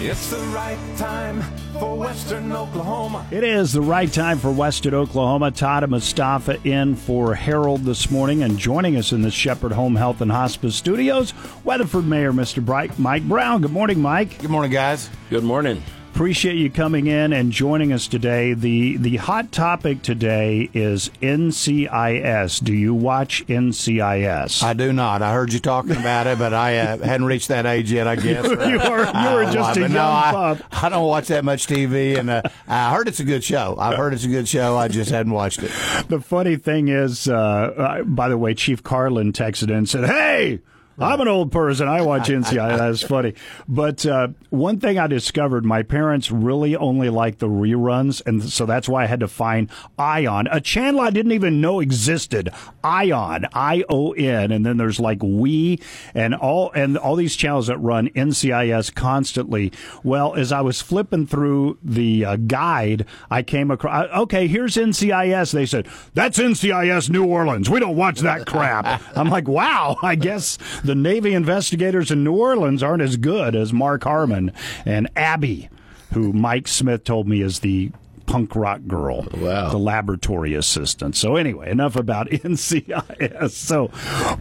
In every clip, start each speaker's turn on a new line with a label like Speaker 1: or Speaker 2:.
Speaker 1: It's the right time for Western Oklahoma.
Speaker 2: It is the right time for Western Oklahoma. Todd and Mustafa in for Harold this morning and joining us in the Shepherd Home Health and Hospice Studios, Weatherford Mayor Mr. Bright Mike Brown. Good morning, Mike.
Speaker 3: Good morning, guys.
Speaker 4: Good morning.
Speaker 2: Appreciate you coming in and joining us today. The the hot topic today is NCIS. Do you watch NCIS?
Speaker 3: I do not. I heard you talking about it, but I uh, hadn't reached that age yet. I guess
Speaker 2: you were you were just a young
Speaker 3: no, I,
Speaker 2: pup.
Speaker 3: I don't watch that much TV, and uh, I heard it's a good show. I've heard it's a good show. I just hadn't watched it.
Speaker 2: The funny thing is, uh, uh, by the way, Chief Carlin texted in and said, "Hey." I'm an old person. I watch NCIS. That's funny. But uh, one thing I discovered, my parents really only like the reruns, and so that's why I had to find Ion, a channel I didn't even know existed. Ion, I O N, and then there's like We and all and all these channels that run NCIS constantly. Well, as I was flipping through the uh, guide, I came across. Okay, here's NCIS. They said that's NCIS New Orleans. We don't watch that crap. I'm like, wow. I guess the Navy investigators in New Orleans aren't as good as Mark Harmon and Abby, who Mike Smith told me is the punk rock girl,
Speaker 4: Wow.
Speaker 2: the laboratory assistant. So anyway, enough about NCIS. So,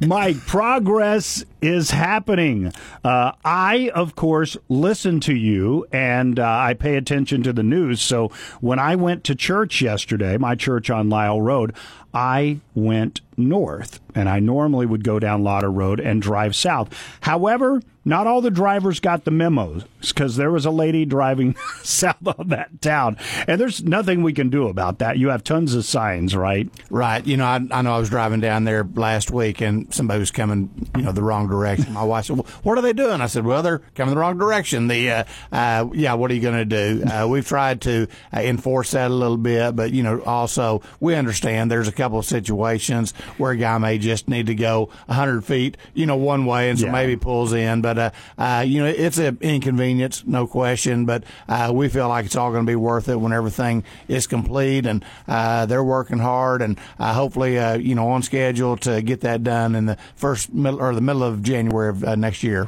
Speaker 2: Mike, progress is happening. Uh, I, of course, listen to you and uh, I pay attention to the news. So when I went to church yesterday, my church on Lyle Road, I went north and I normally would go down Lauder Road and drive south. However, not all the drivers got the memos because there was a lady driving south on that town. And there's nothing we can do about that. You have tons of signs, right?
Speaker 3: Right. You know, I, I know I was driving down there last week, and somebody was coming, you know, the wrong direction. My wife said, well, "What are they doing?" I said, "Well, they're coming the wrong direction." The uh, uh, yeah, what are you going to do? Uh, we've tried to uh, enforce that a little bit, but you know, also we understand there's a couple of situations where a guy may just need to go 100 feet, you know, one way, and so
Speaker 2: Yeah.
Speaker 3: maybe pulls in. But uh, uh, you know, it's an inconvenience, no question. But uh, we feel like it's all going to be worth it when everything is complete, and uh, they're working hard, and uh, hopefully, uh, you know, on schedule to get that done in the first middle or the middle of January of uh, next year.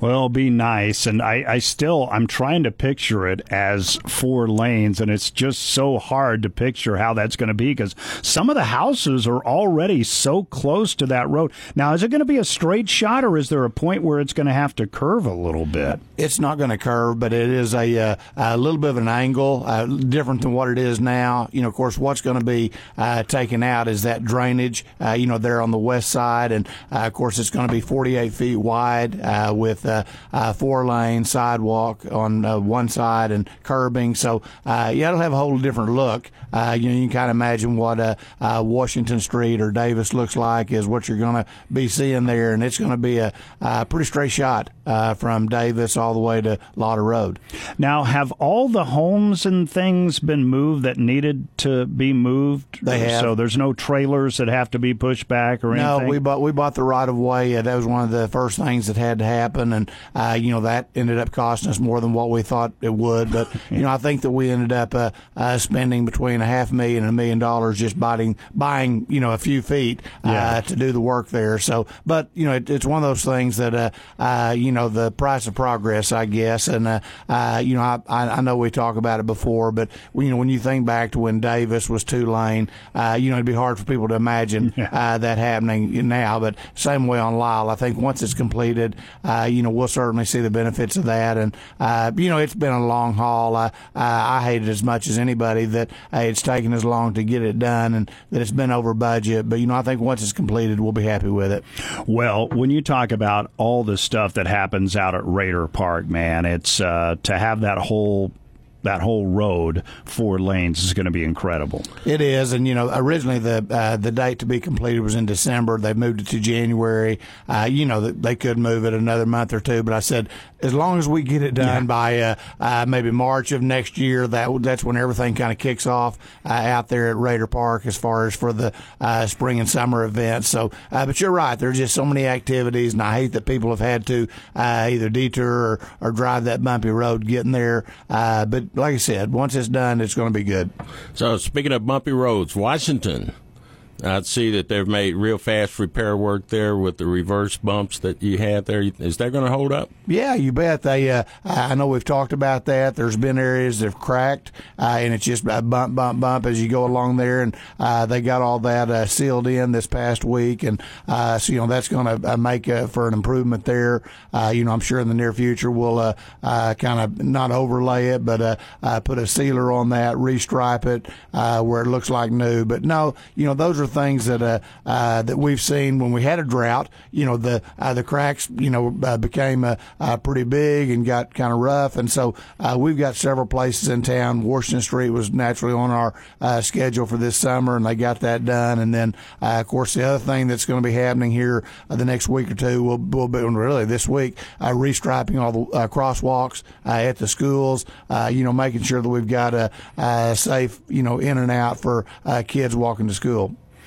Speaker 2: Well, be nice. And I, I still, I'm trying to picture it as four lanes, and it's just so hard to picture how that's going to be because some of the houses are already so close to that road. Now, is it going to be a straight shot, or is there a point where it's going to have to curve a little bit?
Speaker 3: It's not going to curve, but it is a, uh, a little bit of an angle, uh, different than what it is now. You know, of course, what's going to be uh, taken out is that drainage, uh, you know, there on the west side. And, uh, of course, it's going to be 48 feet wide uh, with uh, uh, four lane sidewalk on uh, one side and curbing. So, uh, yeah, it'll have a whole different look. Uh, you know, you can kind of imagine what uh, uh, Washington Street or Davis looks like is what you're going to be seeing there. And it's going to be a, uh pretty straight shot uh, from Davis all the way to Lauder Road.
Speaker 2: Now, have all the homes and things been moved that needed to be moved?
Speaker 3: They have.
Speaker 2: So there's no trailers that have to be pushed back or
Speaker 3: No,
Speaker 2: anything?
Speaker 3: No, we bought we bought the right of way. That was one of the first things that had to happen, and uh, you know that ended up costing us more than what we thought it would. But you know, I think that we ended up uh, uh, spending between a half million and a million dollars just buying buying you know a few feet uh,
Speaker 2: Yeah.
Speaker 3: to do the work there. So, but you know, it, it's one of those things that uh, uh, you know the price of progress, I guess. And uh, uh, you know, I, I know we talked about it before, but you know, when you think back to when Davis was two lane, uh, you know, it'd be hard for people to imagine uh, that happening now. But same way on Lyle, I think once it's completed, uh, you know, we'll certainly see the benefits of that. And uh, you know, it's been a long haul. I I, hate it as much as anybody that uh, it's taken as long to get it done and that it's been over budget. But you know, I think once it's completed, we'll be happy with it.
Speaker 2: Well, when you talk about all the stuff that happens out at Raider Park, man, it's uh, to have that whole that whole road four lanes is going to be incredible.
Speaker 3: It is, and you know, originally the uh, the date to be completed was in December. They moved it to January. Uh, you know, they could move it another month or two, but I said as long as we get it done by uh, uh, maybe March of next year, that that's when everything kind of kicks off uh, out there at Raider Park as far as for the uh, spring and summer events. So, uh, but you're right. There's just so many activities, and I hate that people have had to uh, either detour or, or drive that bumpy road getting there. Uh, but like I said, once it's done, it's going to be good.
Speaker 4: So, speaking of bumpy roads, Washington, I see that they've made real fast repair work there with the reverse bumps that you had there. Is that going to hold up?
Speaker 3: Yeah, you bet. They, uh, I know we've talked about that. There's been areas that have cracked, uh, and it's just a bump, bump, bump as you go along there. And uh, they got all that uh, sealed in this past week, and uh, so you know that's going to uh, make for an improvement there. you know, I'm sure in the near future we'll kind of not overlay it, but put a sealer on that, restripe it where it looks like new. But no, you know those are things that that we've seen when we had a drought. You know the the cracks, you know, became pretty big and got kind of rough, and so we've got several places in town. Washington Street was naturally on our uh, schedule for this summer, and they got that done. And then, uh, of course, the other thing that's going to be happening here uh, the next week or two will, will be really this week uh, restriping all the uh, crosswalks uh, at the schools. you know, making sure that we've got a, a safe, you know, in and out for kids walking to school.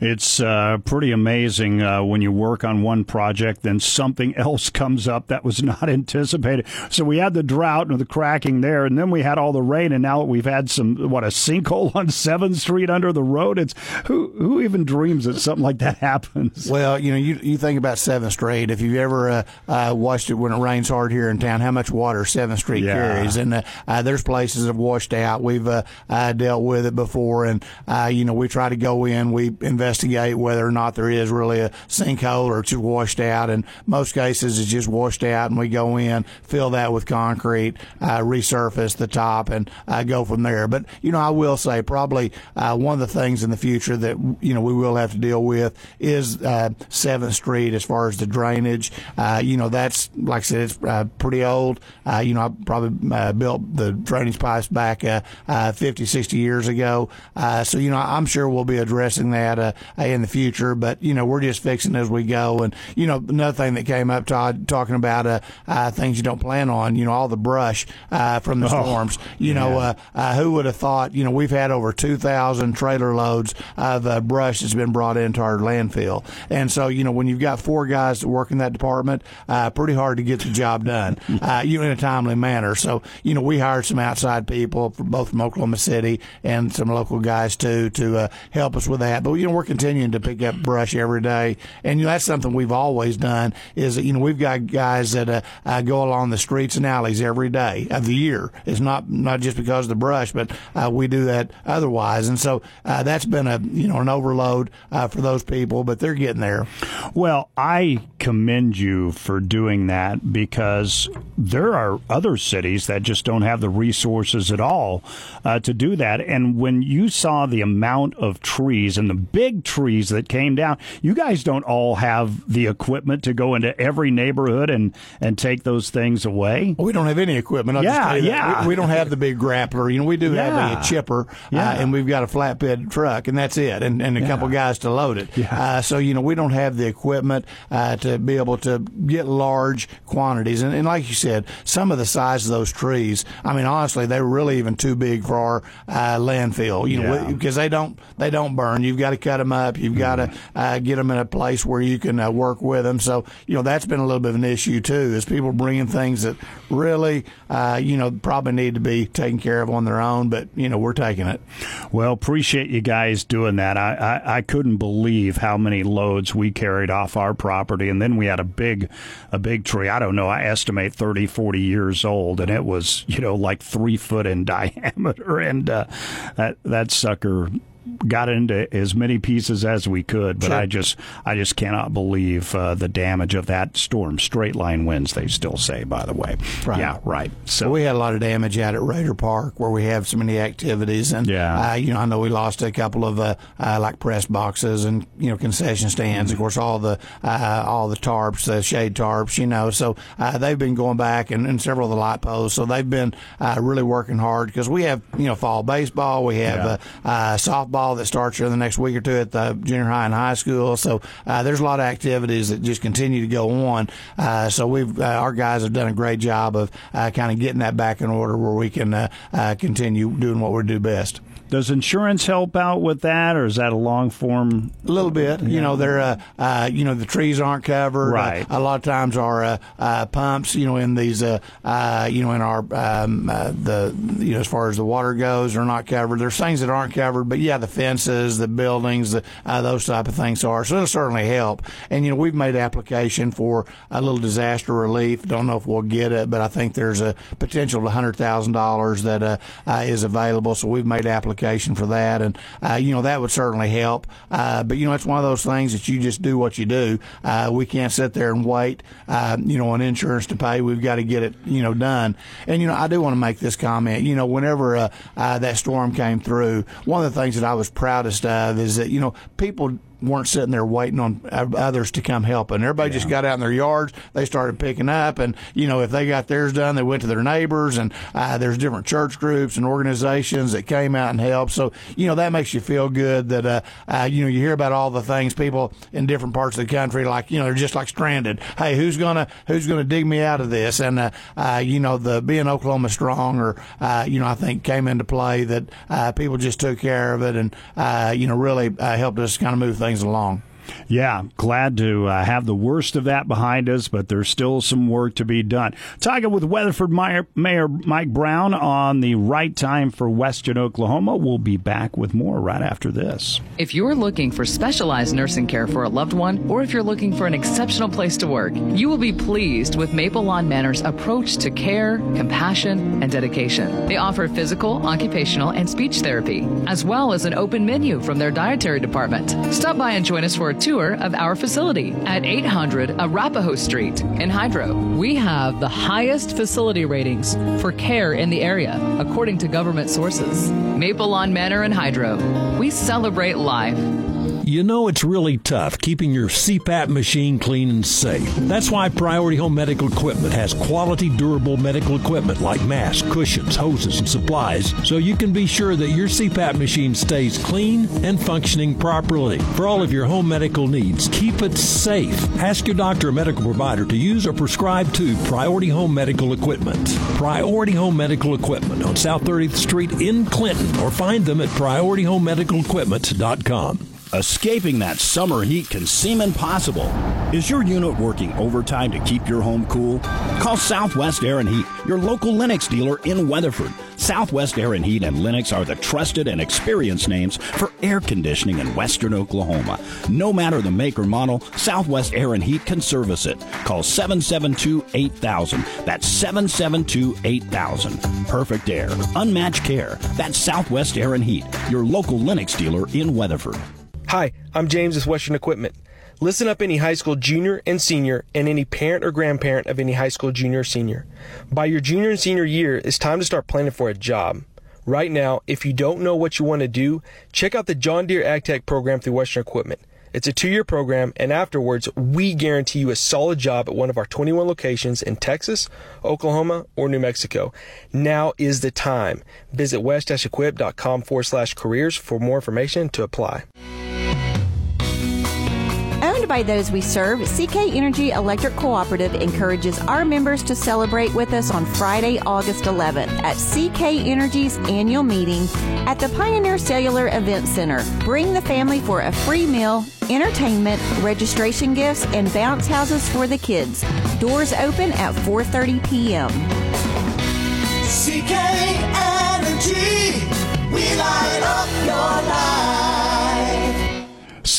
Speaker 2: It's uh, pretty amazing uh, when you work on one project, then something else comes up that was not anticipated. So we had the drought and the cracking there, and then we had all the rain, and now we've had some what a sinkhole on Seventh Street under the road. It's who who even dreams that something like that happens?
Speaker 3: Well, you know, you you think about Seventh Street. If you've ever uh, uh watched it when it rains hard here in town, how much water Seventh Street yeah. carries, and uh, uh, there's places that have washed out. We've dealt with it before, and you know, we try to go in, we invest investigate whether or not there is really a sinkhole or it's just washed out. In most cases, it's just washed out, and we go in, fill that with concrete, uh, resurface the top, and uh, go from there. But you know, I will say probably uh, one of the things in the future that you know we will have to deal with is uh, Seventh Street as far as the drainage. Uh, you know, that's like I said, it's uh, pretty old. you know, I probably built the drainage pipes back 50, 60 years ago. so you know, I'm sure we'll be addressing that in the future. But you know, we're just fixing as we go. And you know, another thing that came up, Todd, talking about uh, uh, things you don't plan on. You know, all the brush uh, from the oh, storms. You yeah. know, uh, uh, who would have thought? You know, we've had over two thousand trailer loads of uh, brush that's been brought into our landfill. And so, you know, when you've got four guys that work in that department, pretty hard to get the job done. you know, in a timely manner. So, you know, we hired some outside people, from both from Oklahoma City and some local guys too, to help us with that. But you know, we're continuing to pick up brush every day, and you know, that's something we've always done. Is that you know we've got guys that uh, uh, go along the streets and alleys every day of the year. It's not not just because of the brush, but uh, we do that otherwise, and so uh, that's been a you know an overload uh, for those people, but they're getting there.
Speaker 2: Well, I commend you for doing that because there are other cities that just don't have the resources at all uh, to do that, and when you saw the amount of trees and the big trees that came down. You guys don't all have the equipment to go into every neighborhood and, and take those things away.
Speaker 3: Well, we don't have any equipment. I'll
Speaker 2: yeah, yeah.
Speaker 3: We, we, don't have the big grappler. You know, we do yeah. have a chipper, uh, yeah. uh, and we've got a flatbed truck, and that's it, and, and a yeah. couple guys to load it. Yeah. Uh, so, you know, we don't have the equipment uh, to be able to get large quantities. And, and, like you said, some of the size of those trees, I mean, honestly, they were really even too big for our uh, landfill, you know, because they don't, they don't burn. You've got to cut them them up. You've got to uh, get them in a place where you can uh, work with them. So, you know, that's been a little bit of an issue too, is people bringing things that really, uh, you know, probably need to be taken care of on their own, but, you know, we're taking it.
Speaker 2: Well, appreciate you guys doing that. I, I, I couldn't believe how many loads we carried off our property. And then we had a big, a big tree. I don't know. I estimate 30, 40 years old and it was, you know, like three foot in diameter. And, uh, that, that sucker got into as many pieces as we could, but sure. I just I just cannot believe uh, the damage of that storm. Straight line winds, they still say, by the way.
Speaker 3: Right.
Speaker 2: Yeah, right.
Speaker 3: So well, we had a lot of damage out at Raider Park where we have so many activities, and yeah, uh, you know I know we lost a couple of uh, uh like press boxes and you know concession stands. Mm-hmm. Of course, all the uh, all the tarps, the shade tarps, you know. So uh, they've been going back and, and, several of the light posts. So they've been really working hard because we have you know fall baseball, we have yeah. softball that starts here in the next week or two at the junior high and high school. So uh, there's a lot of activities that just continue to go on. Uh, so we've uh, our guys have done a great job of uh, kind of getting that back in order where we can uh, continue doing what we do best.
Speaker 2: Does insurance help out with that, or is that a long form?
Speaker 3: A little bit. You know, they're uh, uh, you know the trees aren't covered.
Speaker 2: Right.
Speaker 3: Uh, a lot of times our uh, uh, pumps, you know, in these, uh, uh, you know, in our um, uh, the you know as far as the water goes, are not covered. There's things that aren't covered, but yeah, the fences, the buildings, the, uh, those type of things are. So it'll certainly help. And you know, we've made application for a little disaster relief. Don't know if we'll get it, but I think there's a potential of hundred thousand dollars that uh, uh, is available. So we've made application for that, and uh, you know that would certainly help. Uh, but you know, it's one of those things that you just do what you do. Uh, we can't sit there and wait, uh, you know, on insurance to pay. We've got to get it, you know, done. And you know, I do want to make this comment. You know, whenever uh, uh, that storm came through, one of the things that I was proudest of is that you know people weren't sitting there waiting on others to come help. And everybody just got out in their yards. They started picking up. And, you know, if they got theirs done, they went to their neighbors. And uh, there's different church groups and organizations that came out and helped. So, you know, that makes you feel good that, uh, uh, you know, you hear about all the things people in different parts of the country, like, you know, they're just like stranded. Hey, who's going to, who's going to dig me out of this? And, uh, uh, you know, the being Oklahoma strong or, uh, you know, I think came into play that uh, people just took care of it and, uh, you know, really uh, helped us kind of move things along.
Speaker 2: Yeah, glad to uh, have the worst of that behind us, but there's still some work to be done. Talking with Weatherford Mayor, Mayor Mike Brown on the right time for Western Oklahoma. We'll be back with more right after this.
Speaker 5: If you're looking for specialized nursing care for a loved one, or if you're looking for an exceptional place to work, you will be pleased with Maple Lawn Manor's approach to care, compassion, and dedication. They offer physical, occupational, and speech therapy, as well as an open menu from their dietary department. Stop by and join us for a tour of our facility at 800 Arapahoe Street in Hydro. We have the highest facility ratings for care in the area, according to government sources. Maple Lawn Manor in Hydro. We celebrate life.
Speaker 6: You know it's really tough keeping your CPAP machine clean and safe. That's why Priority Home Medical Equipment has quality, durable medical equipment like masks, cushions, hoses, and supplies so you can be sure that your CPAP machine stays clean and functioning properly. For all of your home medical needs, keep it safe. Ask your doctor or medical provider to use or prescribe to Priority Home Medical Equipment. Priority Home Medical Equipment on South 30th Street in Clinton or find them at PriorityHomeMedicalEquipment.com.
Speaker 7: Escaping that summer heat can seem impossible. Is your unit working overtime to keep your home cool? Call Southwest Air and Heat, your local Lennox dealer in Weatherford. Southwest Air and Heat and Lennox are the trusted and experienced names for air conditioning in western Oklahoma. No matter the make or model, Southwest Air and Heat can service it. Call 772-8000. That's 772-8000. Perfect air, unmatched care. That's Southwest Air and Heat, your local Lennox dealer in Weatherford.
Speaker 8: Hi, I'm James with Western Equipment. Listen up any high school junior and senior and any parent or grandparent of any high school junior or senior. By your junior and senior year, it's time to start planning for a job. Right now, if you don't know what you want to do, check out the John Deere AgTech program through Western Equipment. It's a two year program, and afterwards, we guarantee you a solid job at one of our 21 locations in Texas, Oklahoma, or New Mexico. Now is the time. Visit west-equip.com forward slash careers for more information to apply.
Speaker 9: Owned by those we serve, CK Energy Electric Cooperative encourages our members to celebrate with us on Friday, August 11th at CK Energy's annual meeting at the Pioneer Cellular Event Center. Bring the family for a free meal, entertainment, registration gifts, and bounce houses for the kids. Doors open at 4:30 p.m.
Speaker 1: CK Energy, we light up your life.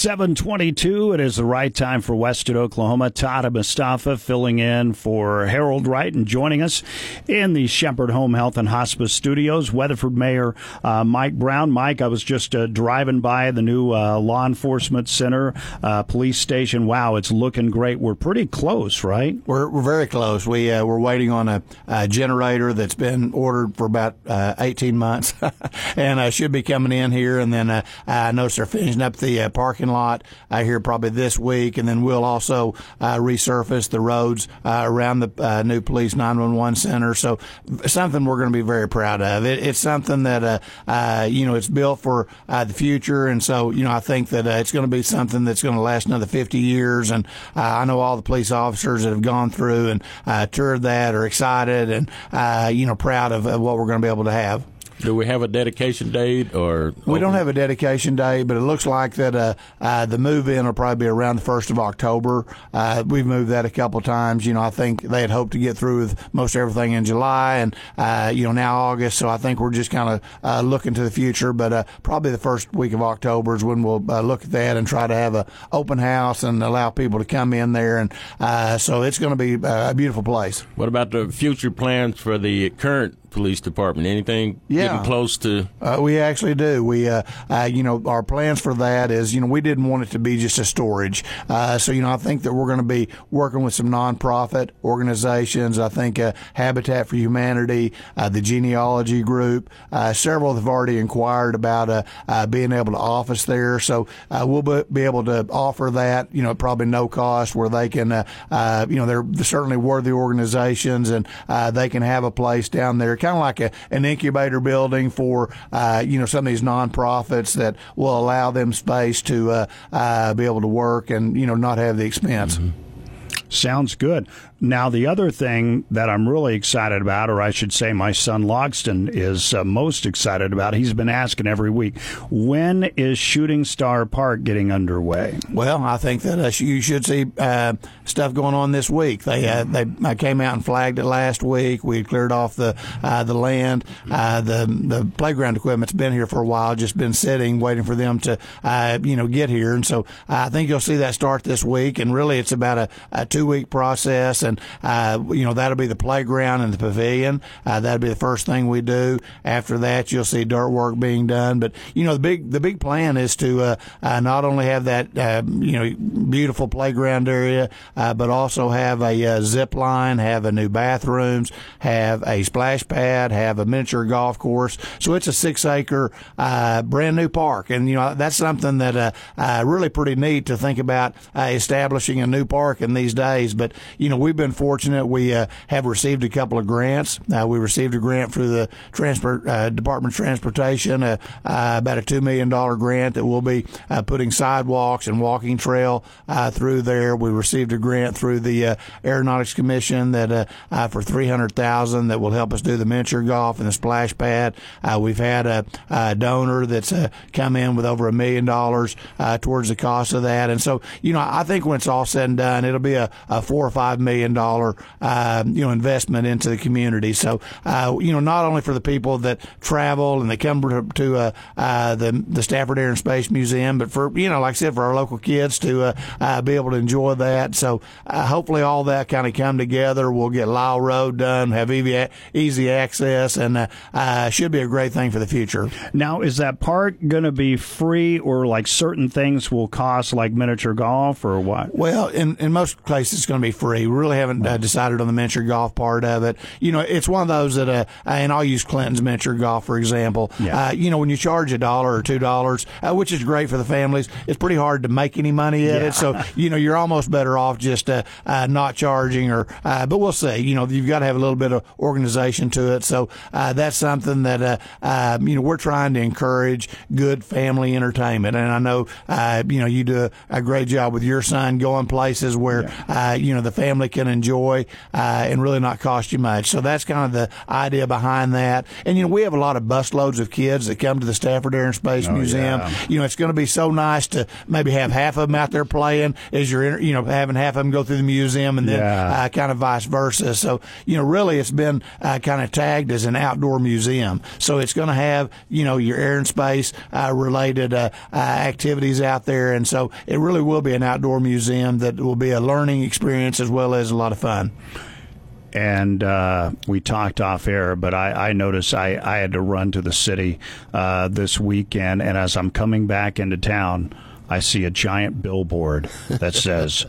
Speaker 2: 722, it is the right time for Western Oklahoma. Todd Mustafa filling in for Harold Wright and joining us in the Shepherd Home Health and Hospice Studios. Weatherford Mayor uh, Mike Brown. Mike, I was just uh, driving by the new uh, law enforcement center, uh, police station. Wow, it's looking great. We're pretty close, right?
Speaker 3: We're, we're very close. We uh, we're waiting on a, a generator that's been ordered for about uh, 18 months, and uh, should be coming in here. And then I noticed they're finishing up the parking lot uh, here probably this week, and then we'll also uh, resurface the roads uh, around the uh, new police 911 center. So something we're going to be very proud of. It, it's something that uh, uh, you know it's built for the future, and so you know I think that it's going to be something that's going to last another 50 years. And I know all the police officers that have gone through and toured that are excited and you know proud of, of what we're going to be able to have.
Speaker 4: Do we have a dedication date or?
Speaker 3: We don't have a dedication date, but it looks like that uh, uh, the move in will probably be around the first of October. Uh, we've moved that a couple times. You know, I think they had hoped to get through with most everything in July, and uh, you know now August. So I think we're just kind of uh, looking to the future. But uh, probably the first week of October is when we'll look at that and try to have a open house and allow people to come in there. And so it's going to be a beautiful place.
Speaker 4: What about the future plans for the current police department? Anything
Speaker 3: yeah.
Speaker 4: getting close to?
Speaker 3: Uh, we actually do. We, uh, uh, you know, our plans for that is, you know, we didn't want it to be just a storage. Uh, so, you know, I think that we're going to be working with some nonprofit organizations. I think uh, Habitat for Humanity, uh, the Genealogy Group, several have already inquired about being able to office there. So we'll be able to offer that, you know, probably no cost where they can, you know, they're certainly worthy organizations and they can have a place down there kind of like a, an incubator building for uh, you know some of these nonprofits that will allow them space to uh, uh, be able to work and you know not have the expense.
Speaker 2: Mm-hmm. Sounds good. Now, the other thing that I'm really excited about, or I should say my son Logston is uh, most excited about, he's been asking every week, when is Shooting Star Park getting underway?
Speaker 3: Well, I think that uh, you should see uh, stuff going on this week. They uh, they uh, came out and flagged it last week. We cleared off the uh, the land. the the playground equipment's been here for a while, just been sitting, waiting for them to you know get here. And so I think you'll see that start this week. And really, it's about a, a two week process and uh, you know that'll be the playground and the pavilion. Uh, that'll be the first thing we do. After that, you'll see dirt work being done. But you know the big the big plan is to uh, uh not only have that uh, you know beautiful playground area, uh, but also have a zip line, have a new bathrooms, have a splash pad, have a miniature golf course. So it's a six acre brand new park, and you know that's something that really pretty neat to think about establishing a new park in these days. But you know we've been fortunate. We uh, have received a couple of grants. Uh, we received a grant through the transport uh, Department of Transportation, uh, uh, about a two million dollar grant that will be uh, putting sidewalks and walking trail through there. We received a grant through the Aeronautics Commission that for three hundred thousand that will help us do the miniature golf and the splash pad. we've had a, a donor that's come in with over a million dollars towards the cost of that, and so you know I think when it's all said and done, it'll be a, a four or five million dollar uh, you know investment into the community. So uh, you know not only for the people that travel and they come to, to uh, uh, the the Stafford Air and Space Museum, but for you know like I said for our local kids to uh, uh, be able to enjoy that. So hopefully all that kind of come together. We'll get Lyle Road done, have easy, easy access, and should be a great thing for the future.
Speaker 2: Now, is that park going to be free, or like certain things will cost, like miniature golf, or what?
Speaker 3: Well, in in most places it's going to be free. We really haven't uh, decided on the miniature golf part of it. You know, it's one of those that, uh, and I'll use Clinton's miniature golf for example. Yeah. Uh, you know, when you charge a dollar or two dollars, uh, which is great for the families, it's pretty hard to make any money at yeah. it. So you know, you're almost better off just uh, uh, not charging, or but we'll see. You know, you've got to have a little bit of organization to it. So that's something that um, you know we're trying to encourage good family entertainment, and I know you know you do a, a, great job with your son going places where yeah. you know the family can enjoy uh, and really not cost you much. So that's kind of the idea behind that. And you know, we have a lot of busloads of kids that come to the Stafford Air and Space oh, Museum. Yeah. You know, it's going to be so nice to maybe have half of them out there playing as you're, you know, having half of them go through the museum and then yeah. uh, kind of vice versa. So you know, really, it's been uh, kind of tagged as an outdoor museum. So it's going to have you know your air and space uh, related uh, uh, activities out there, and so it really will be an outdoor museum that will be a learning experience as well as a lot of fun.
Speaker 2: And uh, we talked off air, but I, I noticed I, I, had to run to the city uh, this weekend, and as I'm coming back into town, I see a giant billboard that says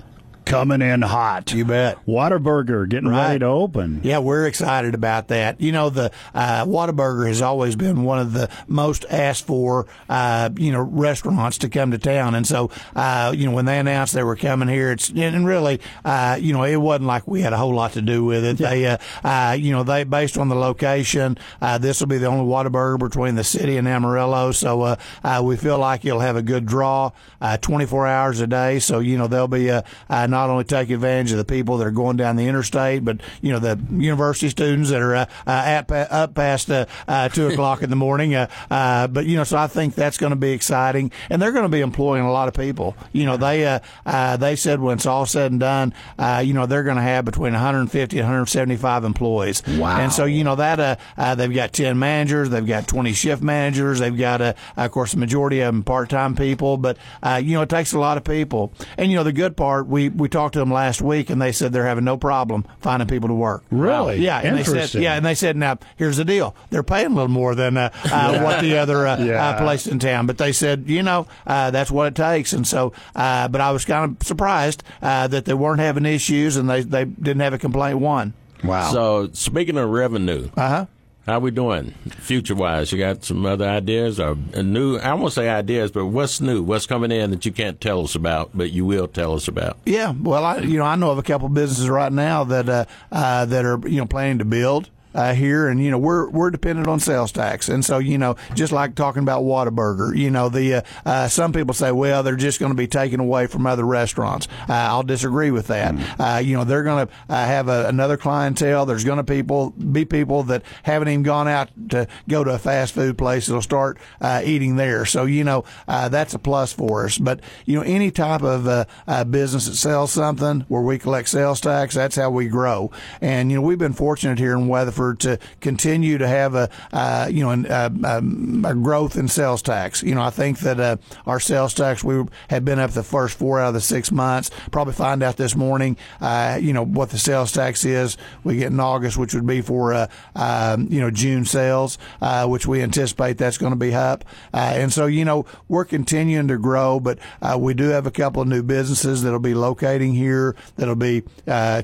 Speaker 2: coming in hot.
Speaker 3: You bet.
Speaker 2: Whataburger getting right. ready to open.
Speaker 3: Yeah, we're excited about that. You know, the uh, Whataburger has always been one of the most asked for, uh, you know, restaurants to come to town. And so, uh, you know, when they announced they were coming here, it's and really, uh, you know, it wasn't like we had a whole lot to do with it. Yeah. They, uh, uh, you know, they based on the location, uh, this will be the only Whataburger between the city and Amarillo. So uh, uh, we feel like you'll have a good draw, uh, 24 hours a day. So you know, there'll be a, a not only take advantage of the people that are going down the interstate, but you know the university students that are uh, uh, at, up past uh, uh, two o'clock in the morning. Uh, uh, but you know, so I think that's going to be exciting, and they're going to be employing a lot of people. You know, they uh, uh, they said when it's all said and done, uh, you know, they're going to have between 150 and 175 employees.
Speaker 7: Wow.
Speaker 3: And so you know that uh, uh, they've got 10 managers, they've got 20 shift managers, they've got uh, of course the majority of them part time people, but uh, you know it takes a lot of people. And you know the good part, we we talked to them last week, and they said they're having no problem finding people to work.
Speaker 2: Really?
Speaker 3: Yeah. And they said,
Speaker 2: Interesting.
Speaker 3: yeah, and they said, now here's the deal: they're paying a little more than uh, uh, what the other uh,
Speaker 2: Yeah.
Speaker 3: uh, place in town. But they said, you know, uh, that's what it takes. And so, uh, but I was kind of surprised uh, that they weren't having issues and they they didn't have a complaint one.
Speaker 7: Wow.
Speaker 4: So speaking of revenue,
Speaker 3: Uh huh.
Speaker 4: How we doing future wise? You got some other ideas or new? I won't say ideas, but what's new? What's coming in that you can't tell us about, but you will tell us about?
Speaker 3: Yeah, well, I you know I know of a couple of businesses right now that uh, uh, that are you know planning to build. Uh, here and you know we're we're dependent on sales tax. And so you know just like talking about Whataburger you know the uh, uh, some people say well they're just going to be taken away from other restaurants. Uh, I'll disagree with that. Uh, you know they're going to uh, have a, another clientele. There's going to people be people that haven't even gone out to go to a fast food place that'll start uh, eating there. So you know uh, that's a plus for us. But you know any type of uh, uh, business that sells something where we collect sales tax that's how we grow. And you know we've been fortunate here in Weatherford to continue to have a uh, you know an, um, a growth in sales tax. You know I think that uh, our sales tax we have been up the first four out of the six months. Probably find out this morning uh, you know what the sales tax is. We get in August which would be for uh, um, you know June sales uh, which we anticipate that's going to be up. Uh, and so you know we're continuing to grow but we do have a couple of new businesses that'll be locating here that'll be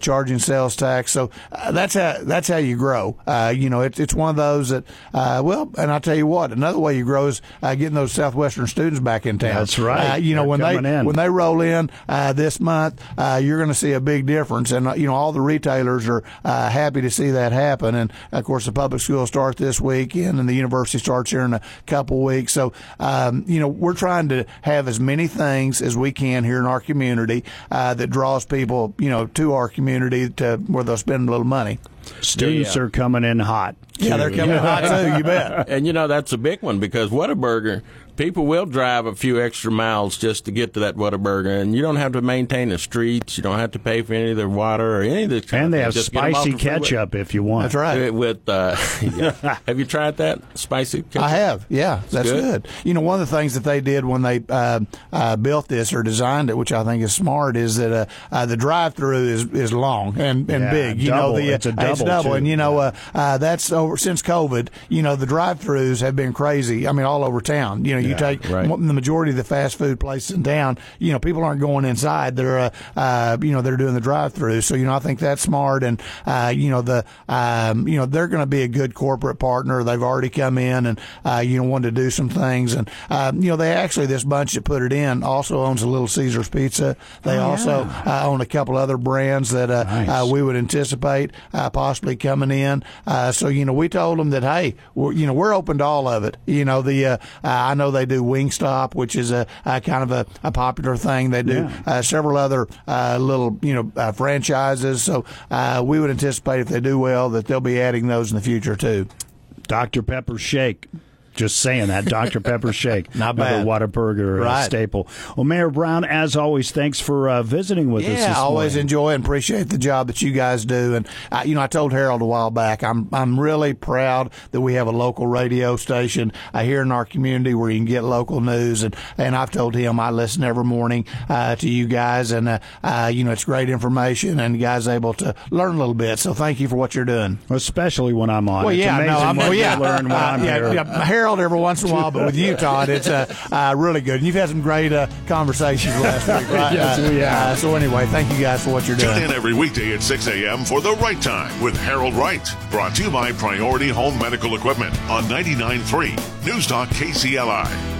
Speaker 3: charging sales tax. So that's how that's how you grow uh, you know it's it's one of those that uh, well and I tell you what another way you grow is uh, getting those southwestern students back in town
Speaker 2: That's right.
Speaker 3: uh, you know
Speaker 2: They're
Speaker 3: when they
Speaker 2: in.
Speaker 3: when they roll in uh, this month, uh, you're going to see a big difference, and uh, you know all the retailers are uh, happy to see that happen. And of course, the public schools start this weekend, and the university starts here in a couple weeks. So um, you know we're trying to have as many things as we can here in our community uh, that draws people you know to our community to where they'll spend a little money.
Speaker 2: Students are coming in hot.
Speaker 3: Yeah, they're coming hot too. You bet.
Speaker 4: And you know that's a big one because Whataburger, people will drive a few extra miles just to get to that Whataburger, and you don't have to maintain the streets. You don't have to pay for any of their water or any of this. Kind
Speaker 2: And they
Speaker 4: thing.
Speaker 2: have
Speaker 4: Just get 'em off
Speaker 2: spicy
Speaker 4: the freeway.
Speaker 2: ketchup if you want.
Speaker 3: That's right.
Speaker 4: Uh, With uh, yeah. have you tried that spicy ketchup?
Speaker 3: I have, yeah, that's
Speaker 4: good.
Speaker 3: good. You know, one of the things that they did when they uh, uh, built this or designed it, which I think is smart, is that uh, uh, the drive-through is is long and, and
Speaker 2: Yeah,
Speaker 3: big. You
Speaker 2: double.
Speaker 3: know, the
Speaker 2: It's a
Speaker 3: uh,
Speaker 2: double, too.
Speaker 3: and you know uh, uh, that's over since COVID. You know, the drive-throughs have been crazy. I mean, all over town. You know, you
Speaker 2: Yeah,
Speaker 3: take
Speaker 4: right.
Speaker 3: the majority of the fast food places in town. You know, people aren't going inside. They're uh, uh, you know they're doing the drive-through. So you know, I think that's smart. And uh, you know the um, you know they're going to be a good corporate partner. They've already come in and uh, you know wanted to do some things. And um, you know they actually this bunch that put it in also owns a Little Caesars Pizza. They also uh, own a couple other brands that uh,
Speaker 2: Nice.
Speaker 3: uh, we would anticipate uh, possibly coming in. Uh, so you know we told them that hey, we're, you know we're open to all of it. You know the uh, uh, I know they do Wingstop, which is a, a kind of a, a popular thing. They do
Speaker 2: Yeah.
Speaker 3: uh, several other uh, little you know uh, franchises. So uh, we would anticipate if they do well that they'll be adding those in the future too.
Speaker 2: Dr. Pepper Shake. Just saying that Dr. Pepper Shake,
Speaker 3: Not bad.
Speaker 2: Whataburger uh,
Speaker 3: Right.
Speaker 2: staple. Well, Mayor Brown, as always, thanks for uh, visiting with us.
Speaker 3: Yeah, I always
Speaker 2: morning.
Speaker 3: enjoy and appreciate the job that you guys do. And uh, you know, I told Harold a while back, I'm I'm really proud that we have a local radio station uh, here in our community where you can get local news. And and I've told him I listen every morning uh, to you guys, and uh, uh, you know, it's great information, and guys able to learn a little bit. So thank you for what you're doing.
Speaker 2: especially when I'm on.
Speaker 3: Well, yeah, no, I'm, well, yeah,
Speaker 2: learn when I'm
Speaker 3: yeah,
Speaker 2: here.
Speaker 3: yeah, Harold every once in a while, but with you, Todd, it's uh, uh, really good. And you've had some great uh, conversations last week, right?
Speaker 2: Yes, we have.
Speaker 3: Uh, so anyway, thank you guys for what you're doing.
Speaker 10: Tune in every weekday at 6 a.m. for The Right Time with Harold Wright. Brought to you by Priority Home Medical Equipment on 99.3 News Talk KCLI.